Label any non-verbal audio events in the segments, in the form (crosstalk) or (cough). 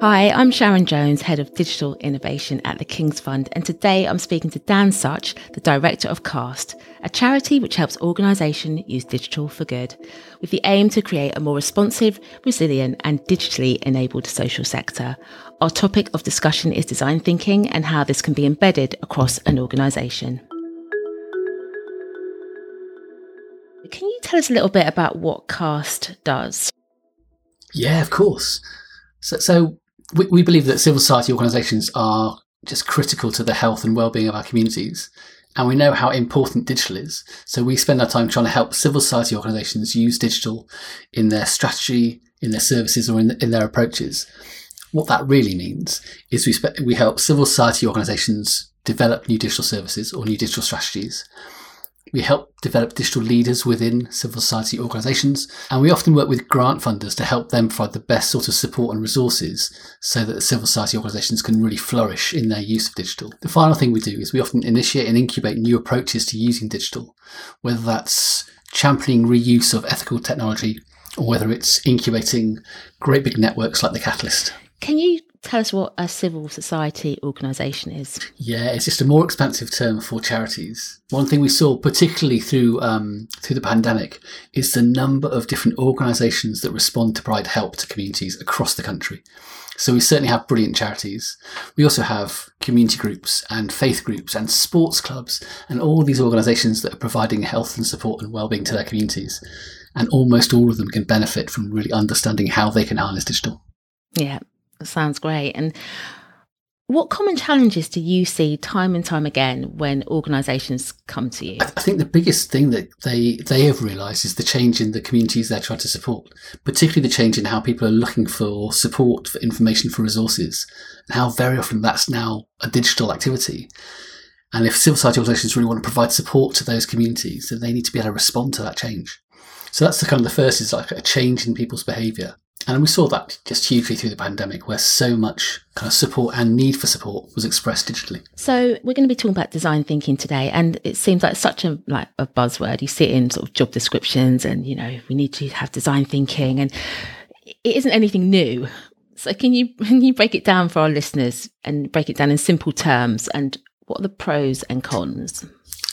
Hi, I'm Sharon Jones, Head of Digital Innovation at the King's Fund, and today I'm speaking to Dan Sutch, the Director of CAST, a charity which helps organisations use digital for good, with the aim to create a more responsive, resilient, and digitally enabled social sector. Our topic of discussion is design thinking and how this can be embedded across an organisation. Can you tell us a little bit about what CAST does? Yeah, of course. So, so we, we believe that civil society organisations are just critical to the health and well-being of our communities. And we know how important digital is. So we spend our time trying to help civil society organisations use digital in their strategy, in their services, or in, in their approaches. What that really means is we, spe- we help civil society organisations develop new digital services or new digital strategies. We help develop digital leaders within civil society organisations, and we often work with grant funders to help them provide the best sort of support and resources so that civil society organisations can really flourish in their use of digital. The final thing we do is we often initiate and incubate new approaches to using digital, whether that's championing reuse of ethical technology or whether it's incubating great big networks like the Catalyst. Can you tell us what a civil society organisation is? Yeah, it's just a more expansive term for charities. One thing we saw, particularly through um, through the pandemic, is the number of different organisations that respond to provide help to communities across the country. So we certainly have brilliant charities. We also have community groups and faith groups and sports clubs and all these organisations that are providing health and support and well-being to their communities. And almost all of them can benefit from really understanding how they can harness digital. Yeah, sounds great. And what common challenges do you see time and time again when organisations come to you? I think the biggest thing that they they have realised is the change in the communities they're trying to support, particularly the change in how people are looking for support, for information, for resources, and how very often that's now a digital activity. And if civil society organisations really want to provide support to those communities, then they need to be able to respond to that change. So that's the kind of the first is like a change in people's behaviour. And we saw that just hugely through the pandemic, where so much kind of support and need for support was expressed digitally. So we're going to be talking about design thinking today, and it seems like such a like a buzzword. You see it in sort of job descriptions, and you know we need to have design thinking, and it isn't anything new. So can you (laughs) can you break it down for our listeners and break it down in simple terms, and what are the pros and cons?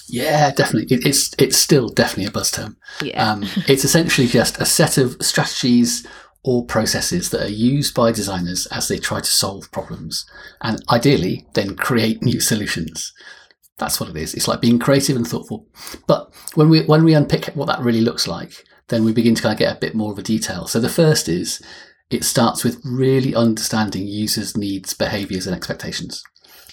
Yeah, definitely. It, it's it's still definitely a buzz term. Yeah. Um, it's essentially just a set of strategies or processes that are used by designers as they try to solve problems and ideally then create new (laughs) solutions. That's what it is. It's like being creative and thoughtful. But when we when we unpick what that really looks like, then we begin to kind of get a bit more of a detail. So the first is it starts with really understanding users' needs, behaviors, and expectations.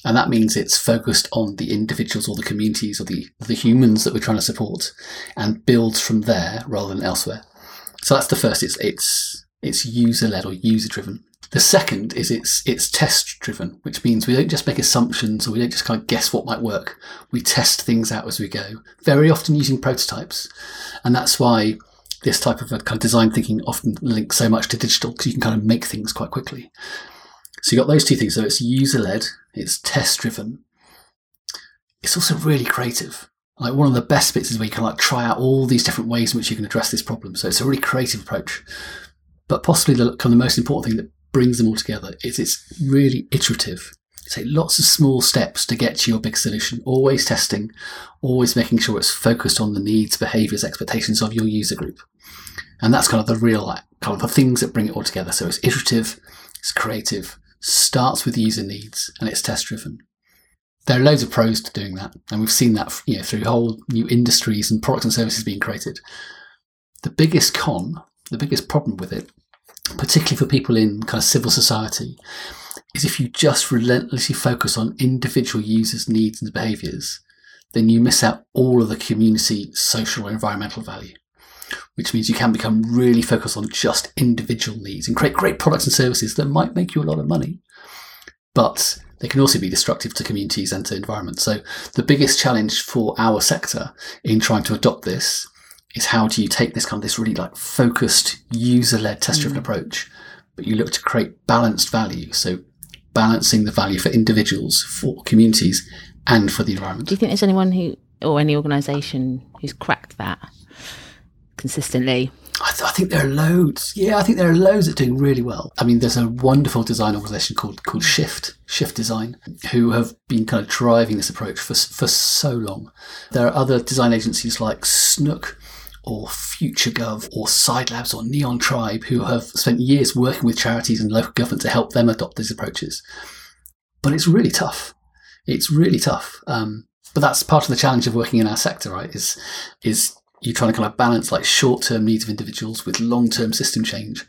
And that means it's focused on the individuals or the communities or the, the humans that we're trying to support and builds from there rather than elsewhere. So that's the first. It's, it's it's user led or user driven. The second is it's it's test driven, which means we don't just make assumptions or we don't just kind of guess what might work. We test things out as we go, very often using prototypes, and that's why this type of uh, kind of design thinking often links so much to digital because you can kind of make things quite quickly. So you got those two things. So it's user led, it's test driven. It's also really creative. Like one of the best bits is where you can like try out all these different ways in which you can address this problem. So it's a really creative approach. But possibly the kind of most important thing that brings them all together is it's really iterative. Take lots of small steps to get to your big solution, always testing, always making sure it's focused on the needs, behaviors, expectations of your user group. And that's kind of the real kind of the things that bring it all together. So it's iterative, it's creative, starts with user needs, and it's test driven. There are loads of pros to doing that, and we've seen that you know, through whole new industries and products and services being created. The biggest con, the biggest problem with it particularly for people in kind of civil society, is if you just relentlessly focus on individual users' needs and behaviours, then you miss out all of the community, social, and environmental value. Which means you can become really focused on just individual needs and create great products and services that might make you a lot of money, but they can also be destructive to communities and to environment. So the biggest challenge for our sector in trying to adopt this is how do you take this kind of this really like focused user-led test-driven mm. approach, but you look to create balanced value. So balancing the value for individuals, for communities, and for the environment. Do you think there's anyone who or any organisation who's cracked that consistently? I, th- I, think there are loads. Yeah, I think there are loads that are doing really well. I mean, there's a wonderful design organization called called Shift Shift Design, who have been kind of driving this approach for for so long. There are other design agencies like Snook or FutureGov or SideLabs or Neon Tribe who have spent years working with charities and local government to help them adopt these approaches. But it's really tough. It's really tough. Um, but that's part of the challenge of working in our sector, right? Is is you're trying to kind of balance like short term needs of individuals with long term system change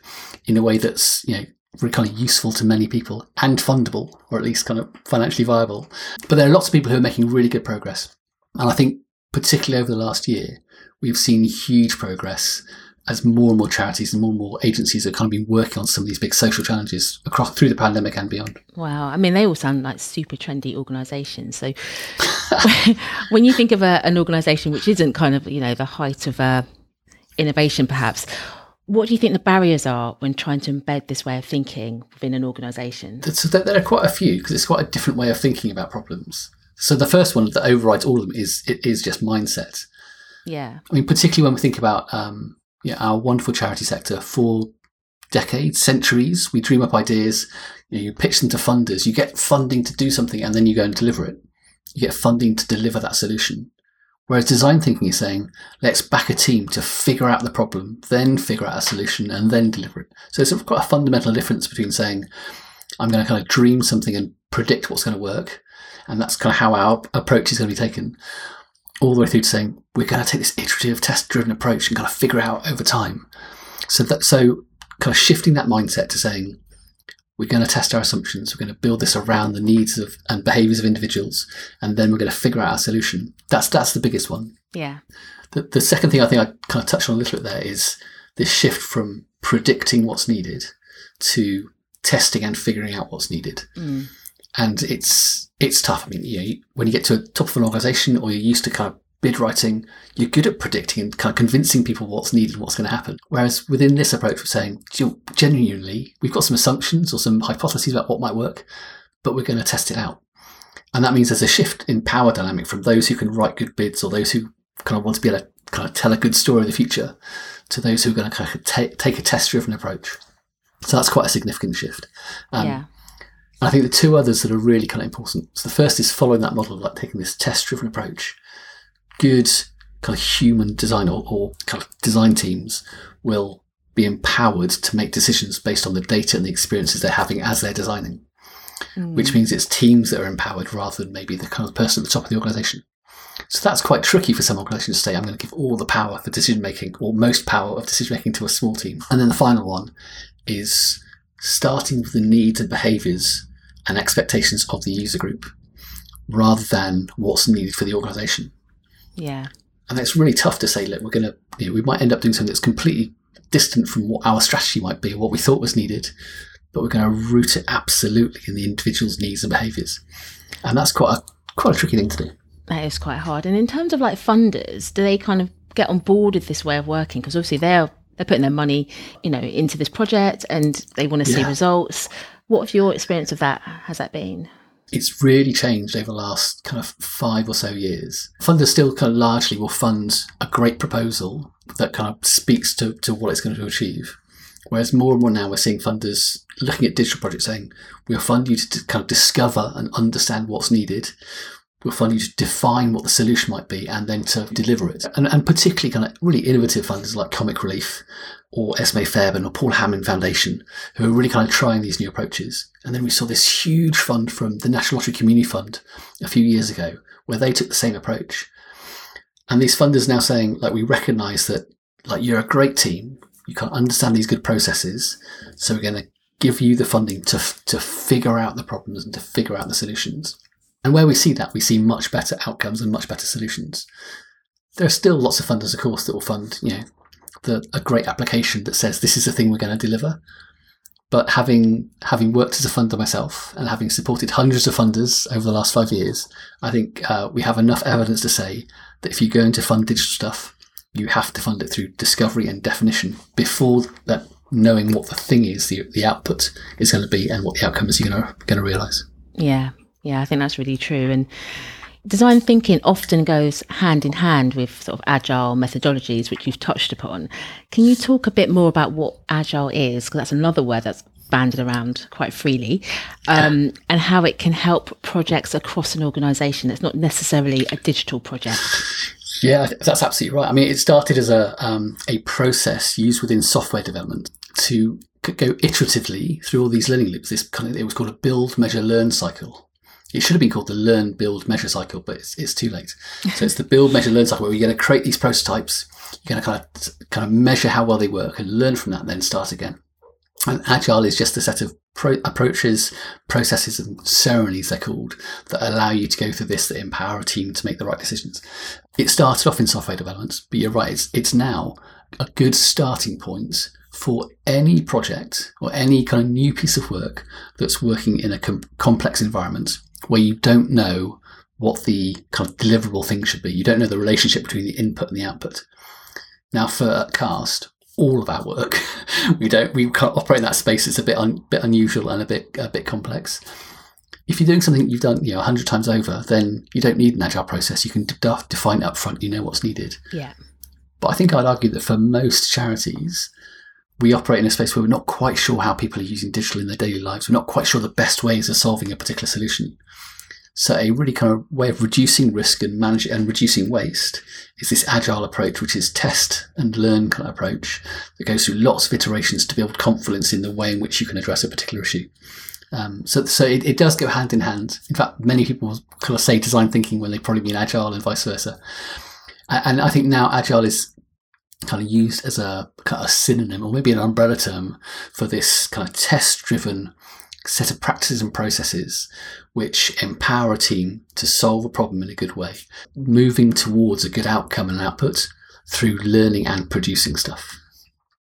in a way that's you know really kind of useful to many people and fundable, or at least kind of financially viable. But there are lots of people who are making really good progress, and I think particularly over the last year, we've seen huge progress as more and more charities and more and more agencies have kind of been working on some of these big social challenges across through the pandemic and beyond. Wow, I mean, they all sound like super trendy organisations. So, (laughs) when you think of a, an organisation which isn't kind of you know the height of uh, innovation, perhaps, what do you think the barriers are when trying to embed this way of thinking within an organisation? So there are quite a few because it's quite a different way of thinking about problems. So the first one that overrides all of them is it is just mindset. Yeah. I mean, particularly when we think about um, yeah, our wonderful charity sector for decades, centuries, we dream up ideas, you, know, you pitch them to funders, you get funding to do something, and then you go and deliver it. You get funding to deliver that solution. Whereas design thinking is saying, let's back a team to figure out the problem, then figure out a solution, and then deliver it. So it's quite a fundamental difference between saying, I'm going to kind of dream something and predict what's going to work. And that's kind of how our approach is going to be taken all the way through to saying we're going to take this iterative test driven approach and kind of figure out over time. So that so kind of shifting that mindset to saying we're going to test our assumptions, we're going to build this around the needs of and behaviors of individuals, and then we're going to figure out our solution. That's that's the biggest one. Yeah. The, the second thing I think I kind of touched on a little bit there is this shift from predicting what's needed to testing and figuring out what's needed. Mm. And it's it's tough. I mean, you know, when you get to a top of an organization or you're used to kind of bid writing, you're good at predicting and kind of convincing people what's needed and what's going to happen. Whereas within this approach, we're saying, genuinely, we've got some assumptions or some hypotheses about what might work, but we're going to test it out. And that means there's a shift in power dynamic from those who can write good bids or those who kind of want to be able to kind of tell a good story of the future to those who are going to kind of take, take a test driven approach. So that's quite a significant shift. Um, yeah. I think the two others that are really kind of important. So the first is following that model of like taking this test driven approach. Good kind of human design or, or, kind of design teams will be empowered to make decisions based on the data and the experiences they're having as they're designing. Mm. Which means it's teams that are empowered rather than maybe the kind of person at the top of the organization. So that's quite tricky for some organizations to say, I'm going to give all the power for decision making or most power of decision making to a small team. And then the final one is starting with the needs and behaviors and expectations of the user group rather than what's needed for the organization. Yeah. And it's really tough to say, look, we're going to, you know, we might end up doing something that's completely distant from what our strategy might be or what we thought was needed, but we're going to root it absolutely in the individual's needs and behaviors. And that's quite a, quite a tricky thing to do. That is quite hard. And in terms of like funders, do they kind of get on board with this way of working? Because obviously they're they're putting their money, you know, into this project and they want to yeah. see results. What have your experience of that has that been? It's really changed over the last kind of five or so years. Funders still kind of largely will fund a great proposal that kind of speaks to, to what it's going to achieve. Whereas more and more now we're seeing funders looking at digital projects saying, we'll fund you to kind of discover and understand what's needed. We'll fund you to define what the solution might be and then to deliver it. And, and particularly kind of really innovative funders like Comic Relief or Esmée Fairbairn or Paul Hamlyn Foundation, who are really kind of trying these new approaches. And then we saw this huge fund from the National Lottery Community Fund a few years ago, where they took the same approach. And these funders now saying, like, we recognize that, like, you're a great team, you can understand these good processes, so we're going to give you the funding to to figure out the problems and to figure out the solutions. And where we see that, we see much better outcomes and much better solutions. There are still lots of funders, of course, that will fund, you know, the, a great application that says this is the thing we're going to deliver. But having having worked as a funder myself and having supported hundreds of funders over the last five years, I think uh, we have enough evidence to say that if you're going to fund digital stuff, you have to fund it through discovery and definition before that knowing what the thing is, the, the output is going to be, and what the outcome is you're going to going to realize. Yeah, yeah, I think that's really true. And Design thinking often goes hand in hand with sort of agile methodologies, which you've touched upon. Can you talk a bit more about what agile is? Because that's another word that's banded around quite freely, um, and how it can help projects across an organisation. It's not necessarily a digital project. Yeah, that's absolutely right. I mean, it started as a um, a process used within software development to go iteratively through all these learning loops. This kind of it was called a build, measure, learn cycle. It should have been called the learn, build, measure cycle, but it's, it's too late. So it's the build, measure, learn cycle where you're going to create these prototypes. You're going to kind of kind of measure how well they work and learn from that, and then start again. And agile is just a set of pro- approaches, processes, and ceremonies they're called that allow you to go through this that empower a team to make the right decisions. It started off in software development, but you're right. It's, it's now a good starting point for any project or any kind of new piece of work that's working in a com- complex environment where you don't know what the kind of deliverable thing should be. You don't know the relationship between the input and the output. Now, for Cast, all of our work, (laughs) we don't we can't operate in that space. It's a bit un, bit unusual and a bit a bit complex. If you're doing something you've done you know hundred times over, then you don't need an agile process. You can de- define it up front. You know what's needed. Yeah. But I think I'd argue that for most charities, we operate in a space where we're not quite sure how people are using digital in their daily lives. We're not quite sure the best ways of solving a particular solution. So a really kind of way of reducing risk and managing and reducing waste is this agile approach, which is test and learn kind of approach that goes through lots of iterations to build confidence in the way in which you can address a particular issue. Um, so, so it, it, does go hand in hand. In fact, many people kind of say design thinking when they probably mean agile and vice versa. And I think now agile is kind of used as a kind of synonym or maybe an umbrella term for this kind of test driven set of practices and processes which empower a team to solve a problem in a good way, moving towards a good outcome and output through learning and producing stuff.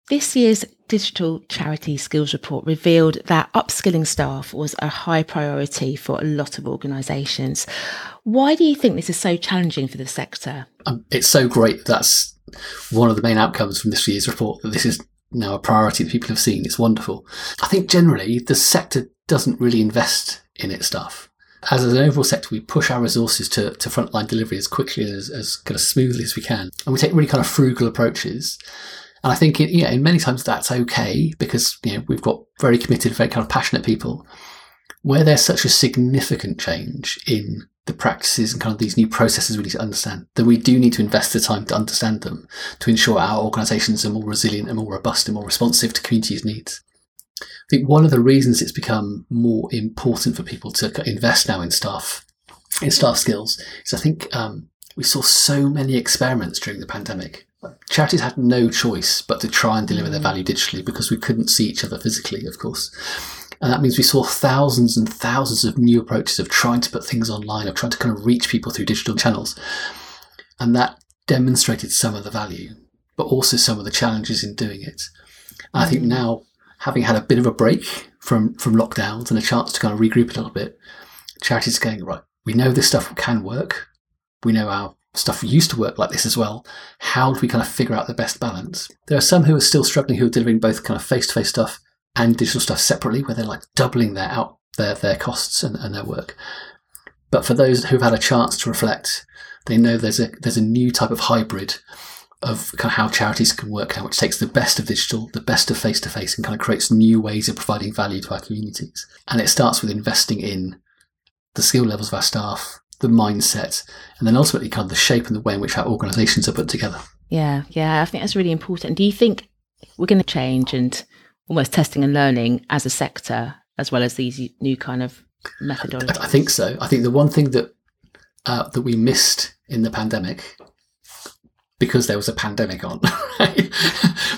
This year's Digital Charity Skills Report revealed that upskilling staff was a high priority for a lot of organisations. Why do you think this is so challenging for the sector? Um, it's so great. That's one of the main outcomes from this year's report that this is now a priority that people have seen. It's wonderful. I think generally the sector doesn't really invest in its stuff. As an overall sector, we push our resources to, to frontline delivery as quickly and as, as kind of smoothly as we can. And we take really kind of frugal approaches. And I think, in many times that's okay because, you know, we've got very committed, very kind of passionate people. Where there's such a significant change in the practices and kind of these new processes we need to understand, then we do need to invest the time to understand them to ensure our organisations are more resilient and more robust and more responsive to communities' needs. I think one of the reasons it's become more important for people to invest now in staff, in staff skills, is I think um, we saw so many experiments during the pandemic. Charities had no choice but to try and deliver their value digitally because we couldn't see each other physically, of course. And that means we saw thousands and thousands of new approaches of trying to put things online, of trying to kind of reach people through digital channels. And that demonstrated some of the value, but also some of the challenges in doing it. And I think mm. now, having had a bit of a break from, from lockdowns and a chance to kind of regroup a little bit, charities are going, right, we know this stuff can work. We know our stuff used to work like this as well. How do we kind of figure out the best balance? There are some who are still struggling who are delivering both kind of face to face stuff and digital stuff separately, where they're like doubling their out their their costs and, and their work. But for those who've had a chance to reflect, they know there's a there's a new type of hybrid of kind of how charities can work now, which takes the best of digital, the best of face to face, and kind of creates new ways of providing value to our communities. And it starts with investing in the skill levels of our staff, the mindset, and then ultimately kind of the shape and the way in which our organisations are put together. Yeah, yeah, I think that's really important. Do you think we're going to change and almost testing and learning as a sector, as well as these new kind of methodologies? I think so. I think the one thing that uh, that we missed in the pandemic, because there was a pandemic on, (laughs) right?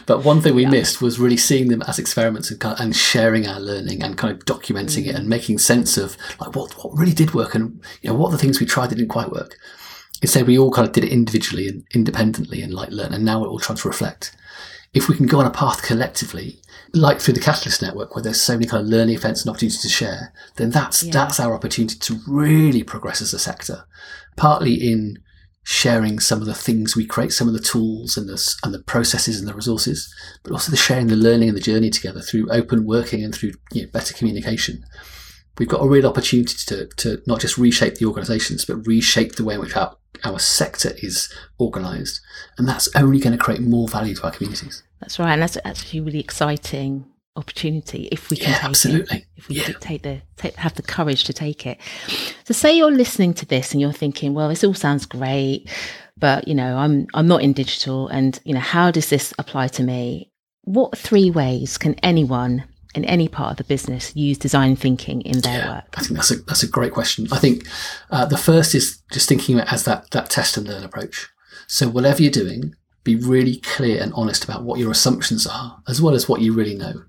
but one thing we yeah. missed was really seeing them as experiments and, kind of, and sharing our learning and kind of documenting mm. it and making sense of like what what really did work and you know what the things we tried that didn't quite work. Instead, we all kind of did it individually and independently and like learn, and now we're all trying to reflect. If we can go on a path collectively like through the Catalyst Network, where there's so many kind of learning events and opportunities to share, then that's yeah. that's our opportunity to really progress as a sector. Partly in sharing some of the things we create, some of the tools and the and the processes and the resources, but also the sharing the learning and the journey together through open working and through you know, better communication. we've got a real opportunity to, to not just reshape the organisations, but reshape the way in which our, our sector is organised. And that's only going to create more value to our communities. That's right. And that's actually a really exciting opportunity if we can yeah, take absolutely. it. If we yeah. take the take, have the courage to take it. So say you're listening to this and you're thinking, well, this all sounds great, but you know, I'm I'm not in digital and you know, how does this apply to me? What three ways can anyone in any part of the business use design thinking in their yeah, work? I think that's a that's a great question. I think uh, the first is just thinking of it as that that test and learn approach. So whatever you're doing, be really clear and honest about what your assumptions are, as well as what you really know.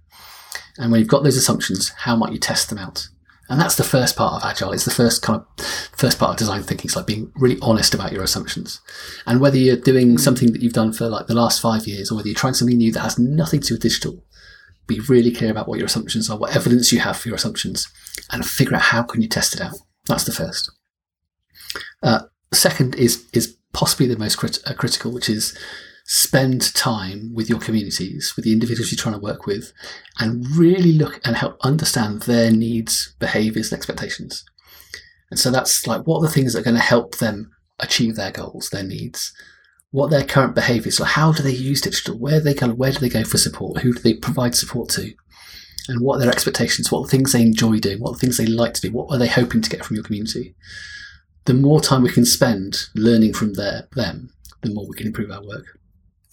And when you've got those assumptions, how might you test them out? And that's the first part of agile. It's the first kind of first part of design thinking. It's like being really honest about your assumptions. And whether you're doing something that you've done for like the last five years or whether you're trying something new that has nothing to do with digital, be really clear about what your assumptions are, what evidence you have for your assumptions, and figure out how can you test it out. That's the first. Uh, second is is possibly the most crit- uh, critical, which is spend time with your communities, with the individuals you're trying to work with, and really look and help understand their needs, behaviors, and expectations. And so that's like what are the things that are going to help them achieve their goals, their needs, what their current behaviors are, how do they use digital, where they go, where do they go for support, who do they provide support to, and what are their expectations, what are the things they enjoy doing, what are the things they like to do, what are they hoping to get from your community. The more time we can spend learning from their, them, the more we can improve our work.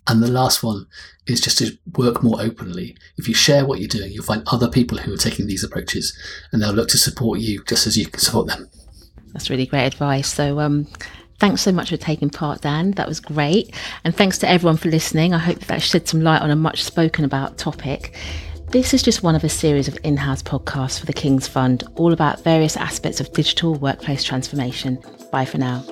And the last one is just to work more openly. If you share what you're doing, you'll find other people who are taking these approaches and they'll look to support you just as you can support them. That's really great advice. So, um, thanks so much for taking part, Dan. That was great. And thanks to everyone for listening. I hope that shed some light on a much spoken about topic. This is just one of a series of in house podcasts for the King's Fund, all about various aspects of digital workplace transformation. Bye for now.